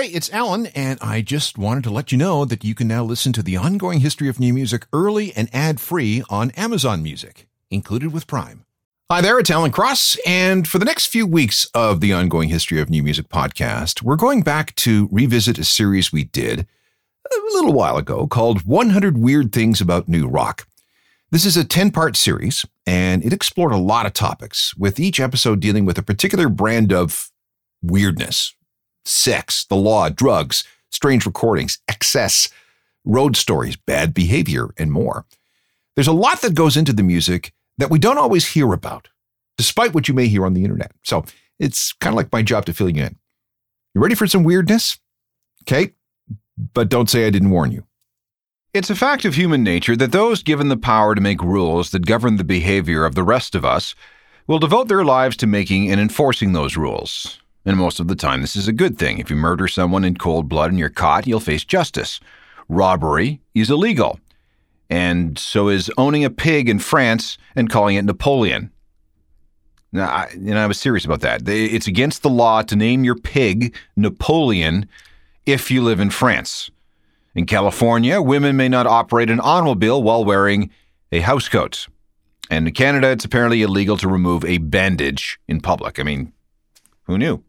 Hey, it's Alan, and I just wanted to let you know that you can now listen to the ongoing history of new music early and ad free on Amazon Music, included with Prime. Hi there, it's Alan Cross, and for the next few weeks of the ongoing history of new music podcast, we're going back to revisit a series we did a little while ago called 100 Weird Things About New Rock. This is a 10 part series, and it explored a lot of topics, with each episode dealing with a particular brand of weirdness sex, the law, drugs, strange recordings, excess, road stories, bad behavior, and more. There's a lot that goes into the music that we don't always hear about, despite what you may hear on the internet. So it's kind of like my job to fill you in. You ready for some weirdness? Okay, but don't say I didn't warn you. It's a fact of human nature that those given the power to make rules that govern the behavior of the rest of us will devote their lives to making and enforcing those rules. And most of the time, this is a good thing. If you murder someone in cold blood and you're caught, you'll face justice. Robbery is illegal. And so is owning a pig in France and calling it Napoleon. Now, I, and I was serious about that. It's against the law to name your pig Napoleon if you live in France. In California, women may not operate an automobile while wearing a housecoat. And in Canada, it's apparently illegal to remove a bandage in public. I mean, who knew?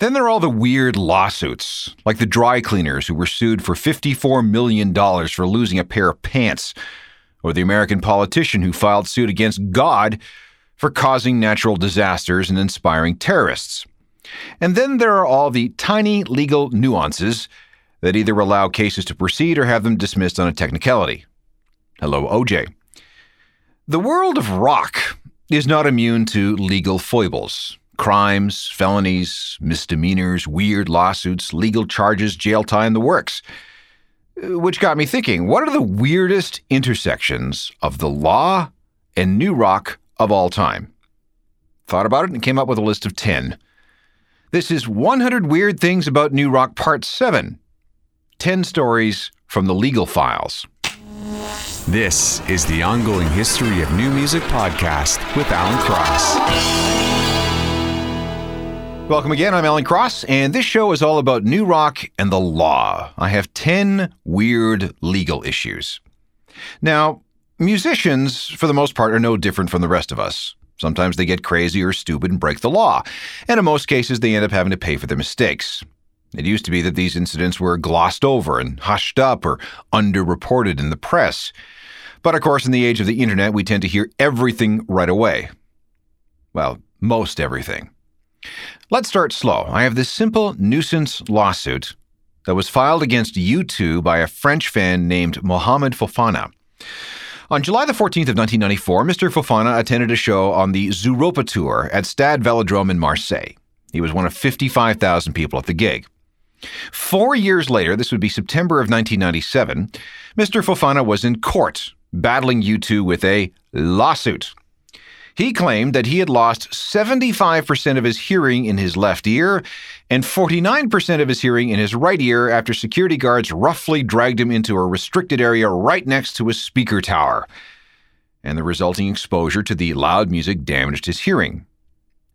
Then there are all the weird lawsuits, like the dry cleaners who were sued for $54 million for losing a pair of pants, or the American politician who filed suit against God for causing natural disasters and inspiring terrorists. And then there are all the tiny legal nuances that either allow cases to proceed or have them dismissed on a technicality. Hello, OJ. The world of rock is not immune to legal foibles crimes, felonies, misdemeanors, weird lawsuits, legal charges, jail time, the works. Uh, which got me thinking what are the weirdest intersections of the law and new rock of all time? Thought about it and came up with a list of 10. This is 100 Weird Things About New Rock Part 7 10 Stories from the Legal Files. This is the ongoing history of new music podcast with Alan Cross. Welcome again. I'm Alan Cross, and this show is all about new rock and the law. I have 10 weird legal issues. Now, musicians, for the most part, are no different from the rest of us. Sometimes they get crazy or stupid and break the law, and in most cases, they end up having to pay for their mistakes. It used to be that these incidents were glossed over and hushed up or underreported in the press. But of course, in the age of the internet, we tend to hear everything right away. Well, most everything. Let's start slow. I have this simple nuisance lawsuit that was filed against U2 by a French fan named Mohamed Fofana. On July the 14th of 1994, Mr. Fofana attended a show on the Zooropa Tour at Stade Velodrome in Marseille. He was one of 55,000 people at the gig. Four years later, this would be September of 1997, Mr. Fofana was in court battling U2 with a lawsuit. He claimed that he had lost 75% of his hearing in his left ear and 49% of his hearing in his right ear after security guards roughly dragged him into a restricted area right next to a speaker tower. And the resulting exposure to the loud music damaged his hearing.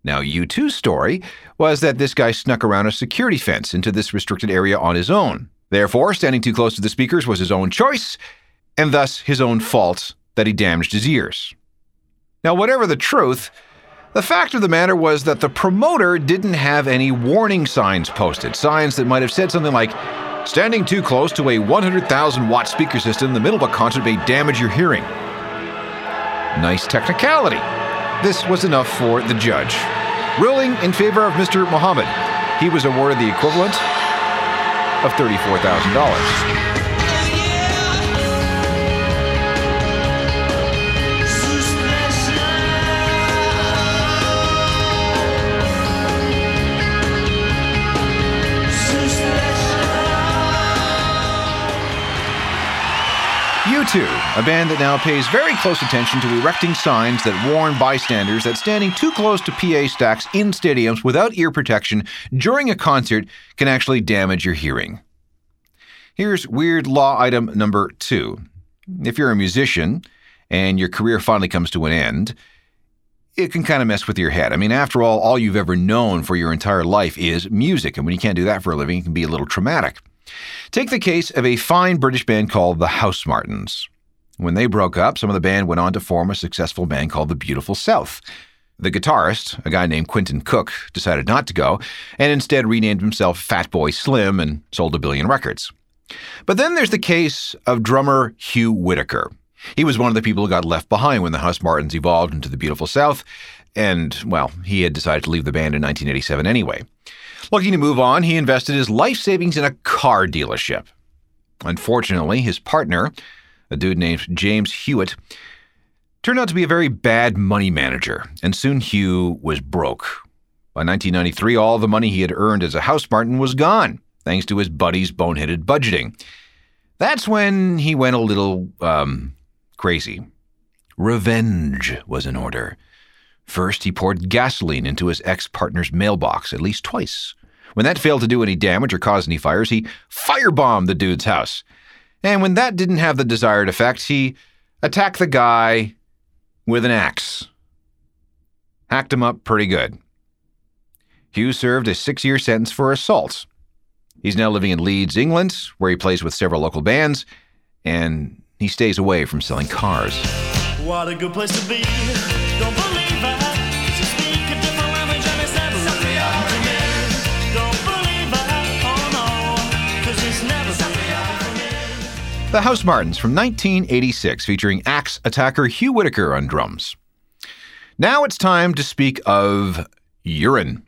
Now, U2's story was that this guy snuck around a security fence into this restricted area on his own. Therefore, standing too close to the speakers was his own choice, and thus his own fault that he damaged his ears. Now, whatever the truth, the fact of the matter was that the promoter didn't have any warning signs posted, signs that might have said something like, Standing too close to a 100,000 watt speaker system in the middle of a concert may damage your hearing. Nice technicality. This was enough for the judge. Ruling in favor of Mr. Mohammed, he was awarded the equivalent of $34,000. U2, a band that now pays very close attention to erecting signs that warn bystanders that standing too close to PA stacks in stadiums without ear protection during a concert can actually damage your hearing. Here's weird law item number two. If you're a musician and your career finally comes to an end, it can kind of mess with your head. I mean, after all, all you've ever known for your entire life is music. And when you can't do that for a living, it can be a little traumatic. Take the case of a fine British band called the Housemartins. When they broke up, some of the band went on to form a successful band called the Beautiful South. The guitarist, a guy named Quentin Cook, decided not to go and instead renamed himself Fatboy Slim and sold a billion records. But then there's the case of drummer Hugh Whitaker. He was one of the people who got left behind when the Housemartins evolved into the Beautiful South, and, well, he had decided to leave the band in 1987 anyway. Looking to move on, he invested his life savings in a car dealership. Unfortunately, his partner, a dude named James Hewitt, turned out to be a very bad money manager, and soon Hugh was broke. By 1993, all the money he had earned as a Housemartin was gone, thanks to his buddy's boneheaded budgeting. That's when he went a little, um, crazy. Revenge was in order. First, he poured gasoline into his ex partner's mailbox at least twice. When that failed to do any damage or cause any fires, he firebombed the dude's house. And when that didn't have the desired effect, he attacked the guy with an axe. Hacked him up pretty good. Hugh served a six year sentence for assault. He's now living in Leeds, England, where he plays with several local bands, and he stays away from selling cars. What a good place to be. The Housemartins from 1986, featuring axe attacker Hugh Whitaker on drums. Now it's time to speak of urine.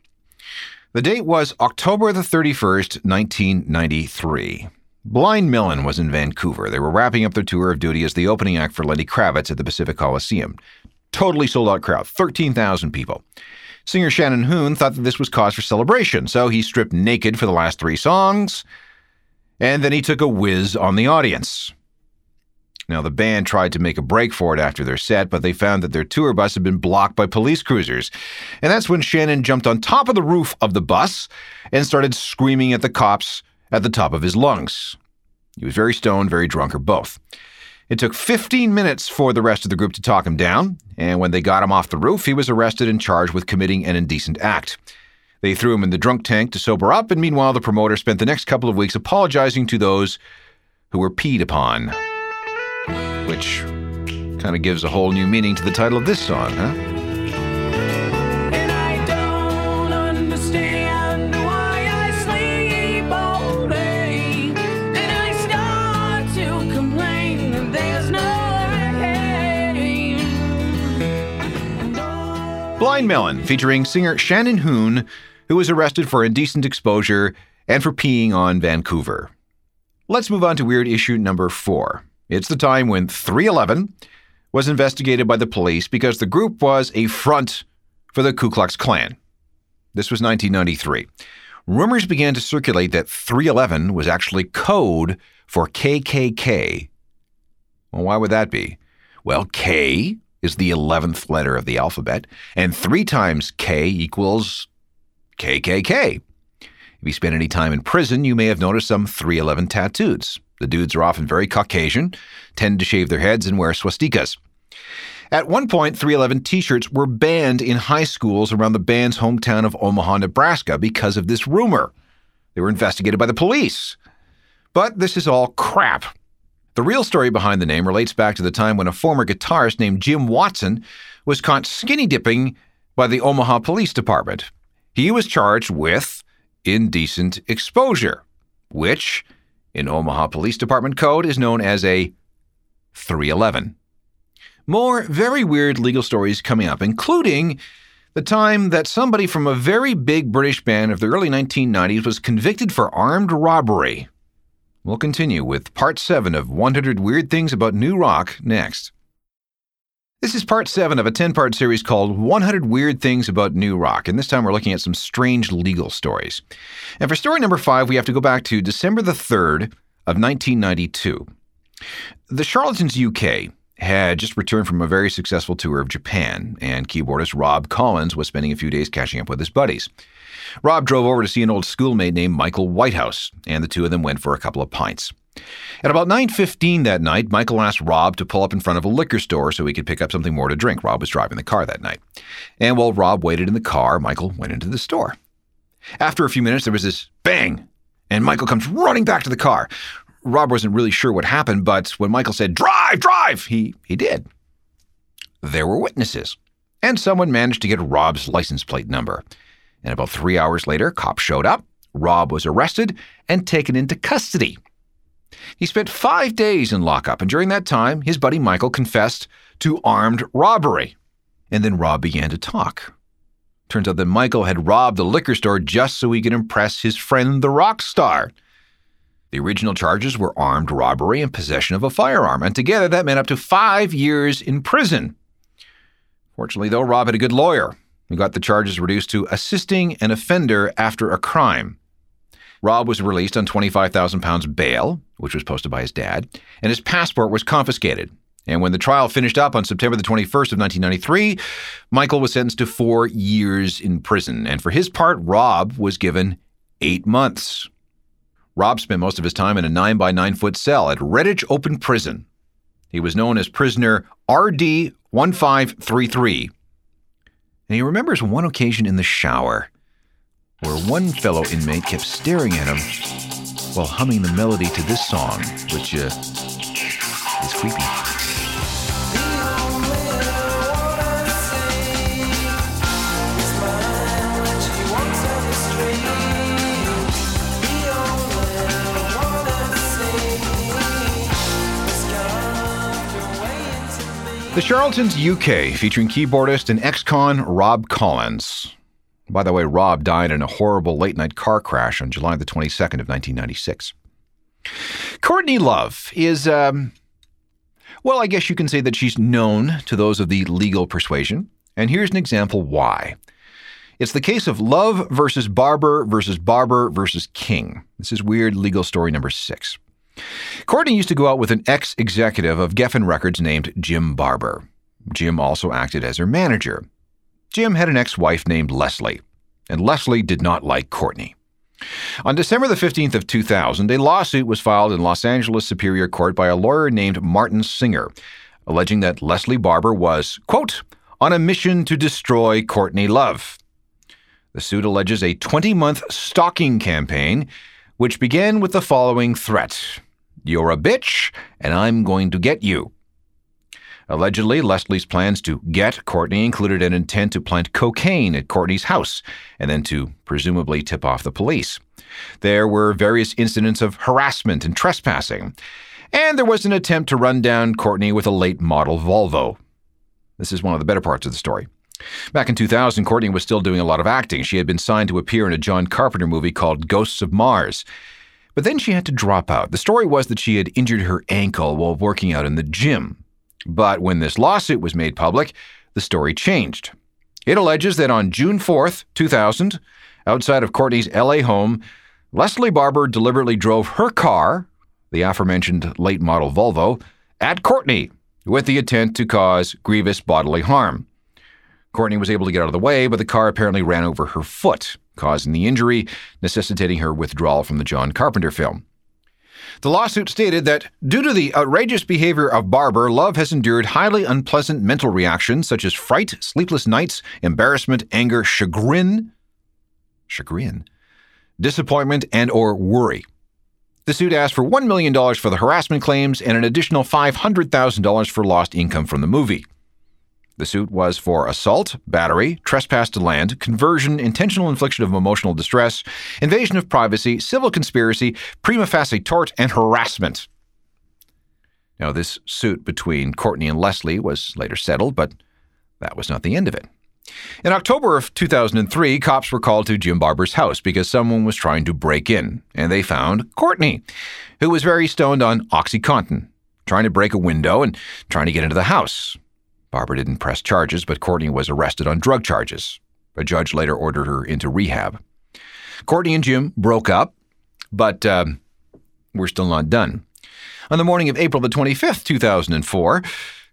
The date was October the 31st, 1993. Blind Melon was in Vancouver. They were wrapping up their tour of duty as the opening act for Lenny Kravitz at the Pacific Coliseum. Totally sold out crowd, 13,000 people. Singer Shannon Hoon thought that this was cause for celebration, so he stripped naked for the last three songs, and then he took a whiz on the audience. Now, the band tried to make a break for it after their set, but they found that their tour bus had been blocked by police cruisers. And that's when Shannon jumped on top of the roof of the bus and started screaming at the cops at the top of his lungs. He was very stoned, very drunk, or both. It took 15 minutes for the rest of the group to talk him down, and when they got him off the roof, he was arrested and charged with committing an indecent act. They threw him in the drunk tank to sober up, and meanwhile, the promoter spent the next couple of weeks apologizing to those who were peed upon which kind of gives a whole new meaning to the title of this song, huh? And I don't understand why I sleep all day. And I start to complain that there's no rain. Blind Melon, featuring singer Shannon Hoon, who was arrested for indecent exposure and for peeing on Vancouver. Let's move on to weird issue number four. It's the time when 311 was investigated by the police because the group was a front for the Ku Klux Klan. This was 1993. Rumors began to circulate that 311 was actually code for KKK. Well, why would that be? Well, K is the 11th letter of the alphabet, and three times K equals KKK. If you spent any time in prison, you may have noticed some 311 tattoos. The dudes are often very Caucasian, tend to shave their heads, and wear swastikas. At one point, 311 t shirts were banned in high schools around the band's hometown of Omaha, Nebraska because of this rumor. They were investigated by the police. But this is all crap. The real story behind the name relates back to the time when a former guitarist named Jim Watson was caught skinny dipping by the Omaha Police Department. He was charged with indecent exposure, which, in Omaha Police Department code, is known as a 311. More very weird legal stories coming up, including the time that somebody from a very big British band of the early 1990s was convicted for armed robbery. We'll continue with part 7 of 100 Weird Things About New Rock next. This is part 7 of a 10 part series called 100 Weird Things About New Rock, and this time we're looking at some strange legal stories. And for story number 5, we have to go back to December the 3rd of 1992. The Charlatans UK had just returned from a very successful tour of Japan, and keyboardist Rob Collins was spending a few days catching up with his buddies. Rob drove over to see an old schoolmate named Michael Whitehouse, and the two of them went for a couple of pints. At about 9:15 that night, Michael asked Rob to pull up in front of a liquor store so he could pick up something more to drink. Rob was driving the car that night. And while Rob waited in the car, Michael went into the store. After a few minutes, there was this bang, and Michael comes running back to the car. Rob wasn't really sure what happened, but when Michael said, Drive, drive, he, he did. There were witnesses, and someone managed to get Rob's license plate number. And about three hours later, cops showed up. Rob was arrested and taken into custody. He spent five days in lockup, and during that time, his buddy Michael confessed to armed robbery. And then Rob began to talk. Turns out that Michael had robbed the liquor store just so he could impress his friend, the rock star. The original charges were armed robbery and possession of a firearm, and together that meant up to five years in prison. Fortunately, though, Rob had a good lawyer who got the charges reduced to assisting an offender after a crime. Rob was released on 25,000 pounds bail, which was posted by his dad, and his passport was confiscated. And when the trial finished up on September the 21st of 1993, Michael was sentenced to four years in prison. And for his part, Rob was given eight months. Rob spent most of his time in a 9 by 9 foot cell at Redditch Open Prison. He was known as prisoner RD 1533. And he remembers one occasion in the shower where one fellow inmate kept staring at him while humming the melody to this song, which uh, is creepy. The Charlatans UK, featuring keyboardist and ex con Rob Collins. By the way, Rob died in a horrible late night car crash on July the 22nd of 1996. Courtney Love is, um, well, I guess you can say that she's known to those of the legal persuasion. And here's an example why. It's the case of Love versus Barber versus Barber versus King. This is weird legal story number six. Courtney used to go out with an ex executive of Geffen Records named Jim Barber. Jim also acted as her manager. Jim had an ex wife named Leslie, and Leslie did not like Courtney. On December the 15th of 2000, a lawsuit was filed in Los Angeles Superior Court by a lawyer named Martin Singer, alleging that Leslie Barber was, quote, on a mission to destroy Courtney Love. The suit alleges a 20 month stalking campaign, which began with the following threat You're a bitch, and I'm going to get you. Allegedly, Leslie's plans to get Courtney included an intent to plant cocaine at Courtney's house and then to presumably tip off the police. There were various incidents of harassment and trespassing, and there was an attempt to run down Courtney with a late model Volvo. This is one of the better parts of the story. Back in 2000, Courtney was still doing a lot of acting. She had been signed to appear in a John Carpenter movie called Ghosts of Mars. But then she had to drop out. The story was that she had injured her ankle while working out in the gym. But when this lawsuit was made public, the story changed. It alleges that on June 4th, 2000, outside of Courtney's LA home, Leslie Barber deliberately drove her car, the aforementioned late model Volvo, at Courtney with the intent to cause grievous bodily harm. Courtney was able to get out of the way, but the car apparently ran over her foot, causing the injury, necessitating her withdrawal from the John Carpenter film. The lawsuit stated that due to the outrageous behavior of Barber, Love has endured highly unpleasant mental reactions such as fright, sleepless nights, embarrassment, anger, chagrin, chagrin, disappointment, and or worry. The suit asked for $1 million for the harassment claims and an additional $500,000 for lost income from the movie. The suit was for assault, battery, trespass to land, conversion, intentional infliction of emotional distress, invasion of privacy, civil conspiracy, prima facie tort, and harassment. Now, this suit between Courtney and Leslie was later settled, but that was not the end of it. In October of 2003, cops were called to Jim Barber's house because someone was trying to break in, and they found Courtney, who was very stoned on Oxycontin, trying to break a window and trying to get into the house. Barber didn't press charges, but Courtney was arrested on drug charges. A judge later ordered her into rehab. Courtney and Jim broke up, but uh, we're still not done. On the morning of April the 25th, 2004,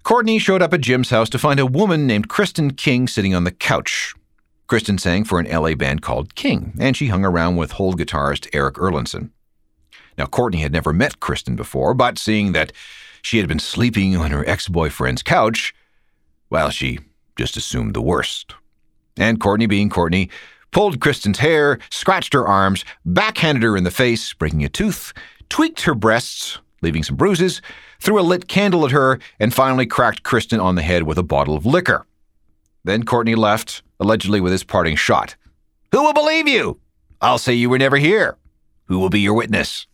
Courtney showed up at Jim's house to find a woman named Kristen King sitting on the couch. Kristen sang for an LA band called King, and she hung around with Hole guitarist Eric Erlandson. Now, Courtney had never met Kristen before, but seeing that she had been sleeping on her ex boyfriend's couch, well, she just assumed the worst. And Courtney, being Courtney, pulled Kristen's hair, scratched her arms, backhanded her in the face, breaking a tooth, tweaked her breasts, leaving some bruises, threw a lit candle at her, and finally cracked Kristen on the head with a bottle of liquor. Then Courtney left, allegedly with his parting shot. Who will believe you? I'll say you were never here. Who will be your witness?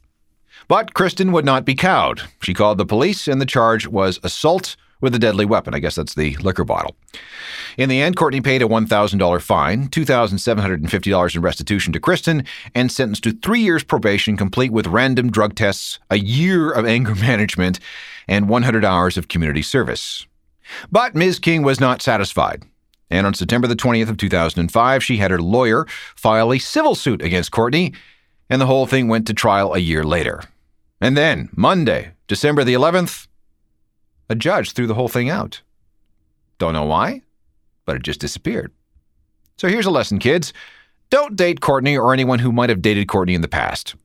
But Kristen would not be cowed. She called the police, and the charge was assault with a deadly weapon. I guess that's the liquor bottle. In the end, Courtney paid a $1,000 fine, $2,750 in restitution to Kristen, and sentenced to three years probation, complete with random drug tests, a year of anger management, and 100 hours of community service. But Ms. King was not satisfied. And on September the 20th of 2005, she had her lawyer file a civil suit against Courtney, and the whole thing went to trial a year later. And then, Monday, December the 11th, a judge threw the whole thing out. Don't know why, but it just disappeared. So here's a lesson, kids. Don't date Courtney or anyone who might have dated Courtney in the past.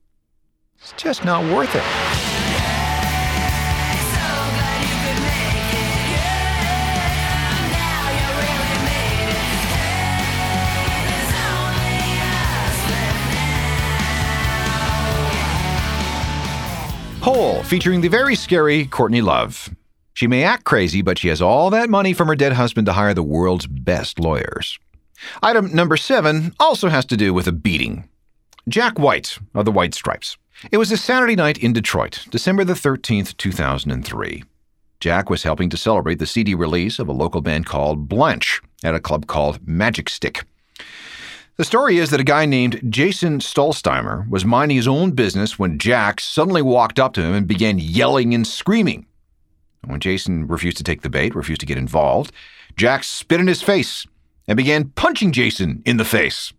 It's just not worth it. Hole, featuring the very scary Courtney Love. She may act crazy, but she has all that money from her dead husband to hire the world's best lawyers. Item number seven also has to do with a beating. Jack White of the White Stripes. It was a Saturday night in Detroit, December the 13th, 2003. Jack was helping to celebrate the CD release of a local band called Blanche at a club called Magic Stick. The story is that a guy named Jason Stollsteimer was minding his own business when Jack suddenly walked up to him and began yelling and screaming. When Jason refused to take the bait, refused to get involved, Jack spit in his face and began punching Jason in the face.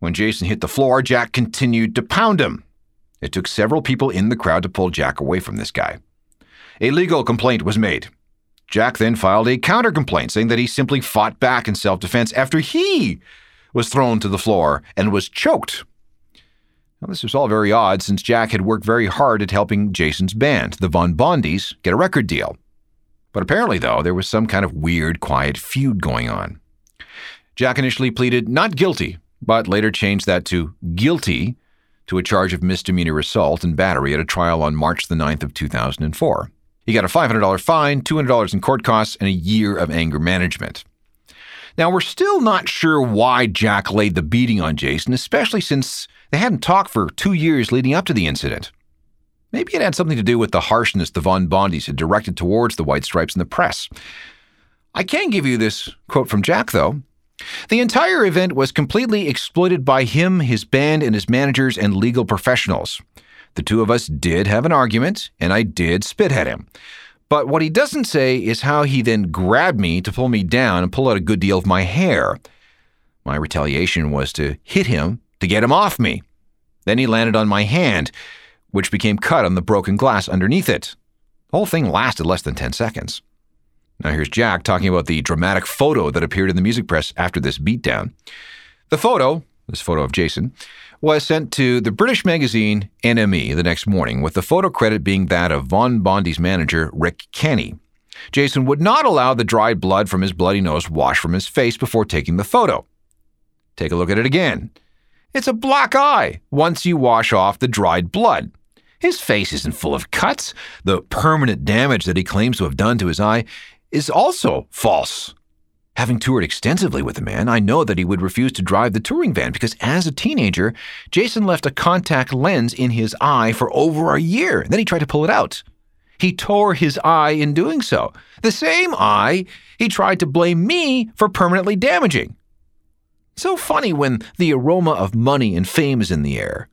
When Jason hit the floor, Jack continued to pound him. It took several people in the crowd to pull Jack away from this guy. A legal complaint was made. Jack then filed a counter complaint saying that he simply fought back in self defense after he was thrown to the floor and was choked. Now, this was all very odd since Jack had worked very hard at helping Jason's band, the Von Bondies, get a record deal. But apparently, though, there was some kind of weird, quiet feud going on. Jack initially pleaded not guilty, but later changed that to guilty to a charge of misdemeanor assault and battery at a trial on March the 9th of 2004. He got a $500 fine, $200 in court costs, and a year of anger management. Now, we're still not sure why Jack laid the beating on Jason, especially since they hadn't talked for two years leading up to the incident. Maybe it had something to do with the harshness the Von Bondies had directed towards the White Stripes in the press. I can give you this quote from Jack, though. The entire event was completely exploited by him, his band, and his managers and legal professionals. The two of us did have an argument, and I did spit at him. But what he doesn't say is how he then grabbed me to pull me down and pull out a good deal of my hair. My retaliation was to hit him to get him off me. Then he landed on my hand, which became cut on the broken glass underneath it. The whole thing lasted less than 10 seconds. Now here's Jack talking about the dramatic photo that appeared in the music press after this beatdown. The photo, this photo of Jason, was sent to the British magazine NME the next morning, with the photo credit being that of Von Bondi's manager, Rick Kenny. Jason would not allow the dried blood from his bloody nose wash from his face before taking the photo. Take a look at it again. It's a black eye once you wash off the dried blood. His face isn't full of cuts. The permanent damage that he claims to have done to his eye is also false. Having toured extensively with the man, I know that he would refuse to drive the touring van because as a teenager, Jason left a contact lens in his eye for over a year. Then he tried to pull it out. He tore his eye in doing so. The same eye he tried to blame me for permanently damaging. It's so funny when the aroma of money and fame is in the air.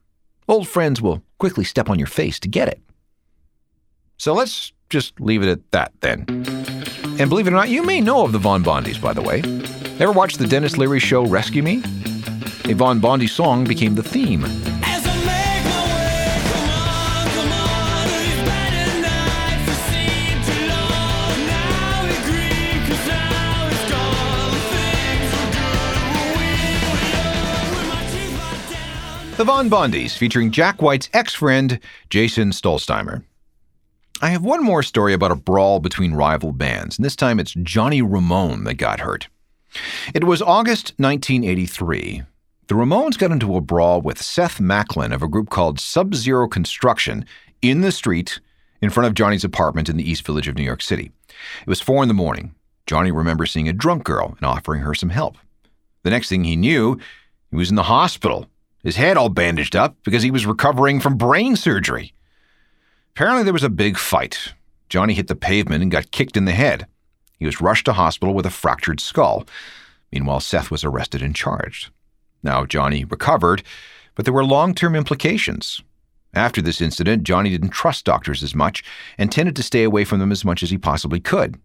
Old friends will quickly step on your face to get it. So let's just leave it at that then. And believe it or not, you may know of the Von Bondies, by the way. Ever watch the Denis Leary show Rescue Me? A Von Bondi song became the theme. The Von Bondies, featuring Jack White's ex friend, Jason Stollsteimer. I have one more story about a brawl between rival bands, and this time it's Johnny Ramone that got hurt. It was August 1983. The Ramones got into a brawl with Seth Macklin of a group called Sub Zero Construction in the street in front of Johnny's apartment in the East Village of New York City. It was four in the morning. Johnny remembers seeing a drunk girl and offering her some help. The next thing he knew, he was in the hospital, his head all bandaged up because he was recovering from brain surgery. Apparently, there was a big fight. Johnny hit the pavement and got kicked in the head. He was rushed to hospital with a fractured skull. Meanwhile, Seth was arrested and charged. Now, Johnny recovered, but there were long term implications. After this incident, Johnny didn't trust doctors as much and tended to stay away from them as much as he possibly could.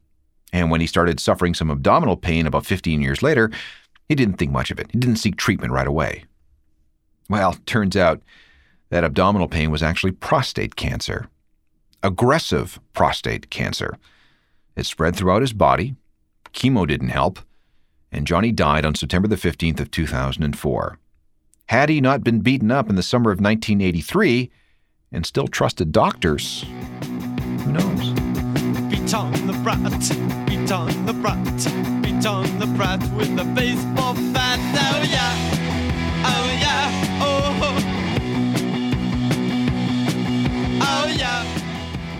And when he started suffering some abdominal pain about 15 years later, he didn't think much of it. He didn't seek treatment right away. Well, turns out that abdominal pain was actually prostate cancer. Aggressive prostate cancer. It spread throughout his body. Chemo didn't help. And Johnny died on September the 15th of 2004. Had he not been beaten up in the summer of 1983 and still trusted doctors, who knows? Beat on the brat, beat on the brat, beat on the brat with the baseball bat. Oh yeah,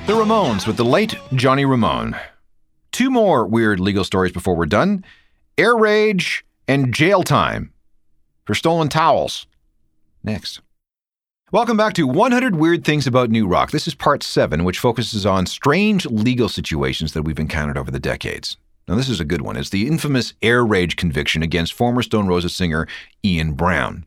The Ramones with the late Johnny Ramone. Two more weird legal stories before we're done air rage and jail time for stolen towels. Next. Welcome back to 100 Weird Things About New Rock. This is part 7, which focuses on strange legal situations that we've encountered over the decades. Now, this is a good one. It's the infamous air rage conviction against former Stone Roses singer Ian Brown.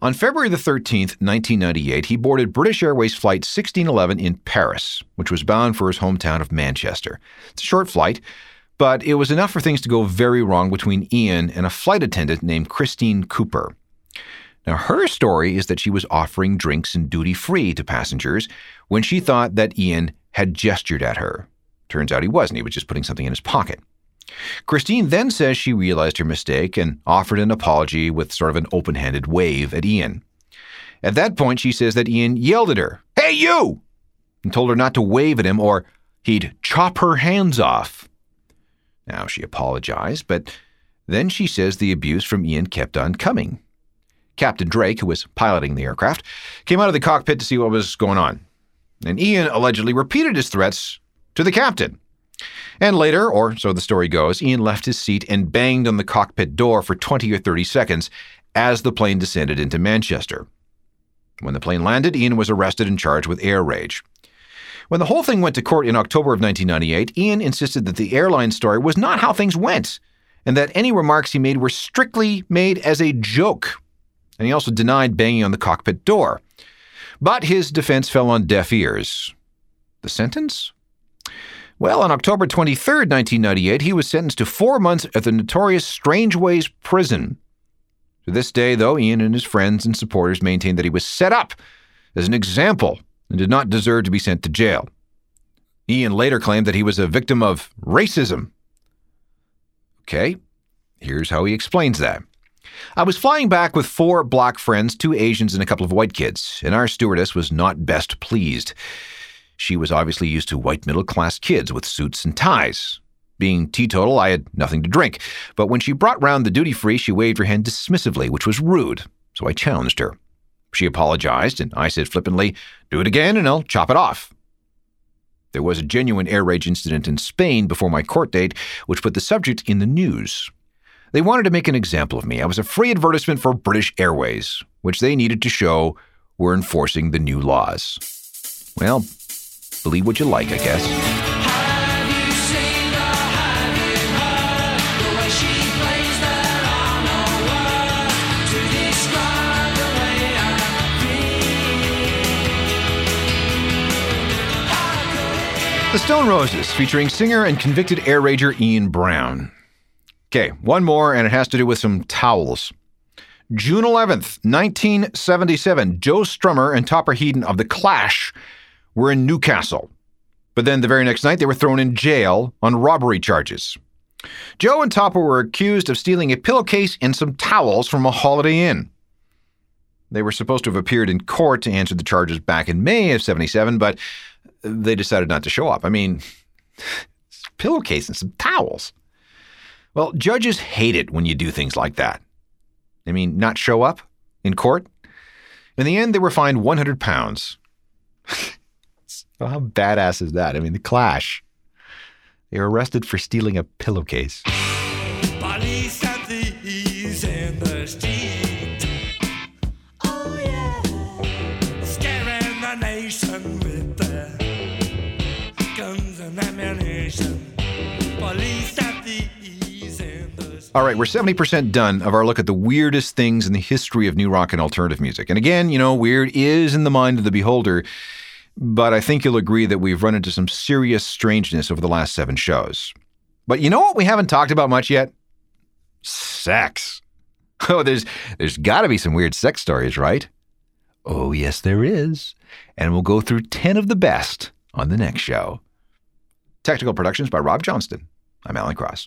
On February the 13th, 1998, he boarded British Airways Flight 1611 in Paris, which was bound for his hometown of Manchester. It's a short flight, but it was enough for things to go very wrong between Ian and a flight attendant named Christine Cooper. Now, her story is that she was offering drinks and duty free to passengers when she thought that Ian had gestured at her. Turns out he wasn't, he was just putting something in his pocket. Christine then says she realized her mistake and offered an apology with sort of an open handed wave at Ian. At that point, she says that Ian yelled at her, Hey, you! and told her not to wave at him or he'd chop her hands off. Now, she apologized, but then she says the abuse from Ian kept on coming. Captain Drake, who was piloting the aircraft, came out of the cockpit to see what was going on. And Ian allegedly repeated his threats to the captain. And later, or so the story goes, Ian left his seat and banged on the cockpit door for 20 or 30 seconds as the plane descended into Manchester. When the plane landed, Ian was arrested and charged with air rage. When the whole thing went to court in October of 1998, Ian insisted that the airline story was not how things went, and that any remarks he made were strictly made as a joke. And he also denied banging on the cockpit door. But his defense fell on deaf ears. The sentence? Well, on October 23, 1998, he was sentenced to four months at the notorious Strangeways prison. To this day, though, Ian and his friends and supporters maintain that he was set up as an example and did not deserve to be sent to jail. Ian later claimed that he was a victim of racism. Okay, here's how he explains that. I was flying back with four black friends, two Asians, and a couple of white kids, and our stewardess was not best pleased. She was obviously used to white middle class kids with suits and ties. Being teetotal, I had nothing to drink, but when she brought round the duty free, she waved her hand dismissively, which was rude, so I challenged her. She apologized, and I said flippantly, Do it again and I'll chop it off. There was a genuine air rage incident in Spain before my court date, which put the subject in the news. They wanted to make an example of me. I was a free advertisement for British Airways, which they needed to show were enforcing the new laws. Well, believe what you like, I guess. The Stone Roses, featuring singer and convicted air rager Ian Brown. Okay, one more, and it has to do with some towels. June 11th, 1977, Joe Strummer and Topper Headon of The Clash were in Newcastle. But then the very next night, they were thrown in jail on robbery charges. Joe and Topper were accused of stealing a pillowcase and some towels from a Holiday Inn. They were supposed to have appeared in court to answer the charges back in May of 77, but they decided not to show up. I mean, pillowcase and some towels. Well, judges hate it when you do things like that. I mean, not show up in court. In the end, they were fined 100 pounds. well, how badass is that? I mean, the clash. They were arrested for stealing a pillowcase. All right, we're 70% done of our look at the weirdest things in the history of new rock and alternative music. And again, you know, weird is in the mind of the beholder, but I think you'll agree that we've run into some serious strangeness over the last seven shows. But you know what we haven't talked about much yet? Sex. Oh, there's there's got to be some weird sex stories, right? Oh, yes there is. And we'll go through 10 of the best on the next show. Technical productions by Rob Johnston. I'm Alan Cross.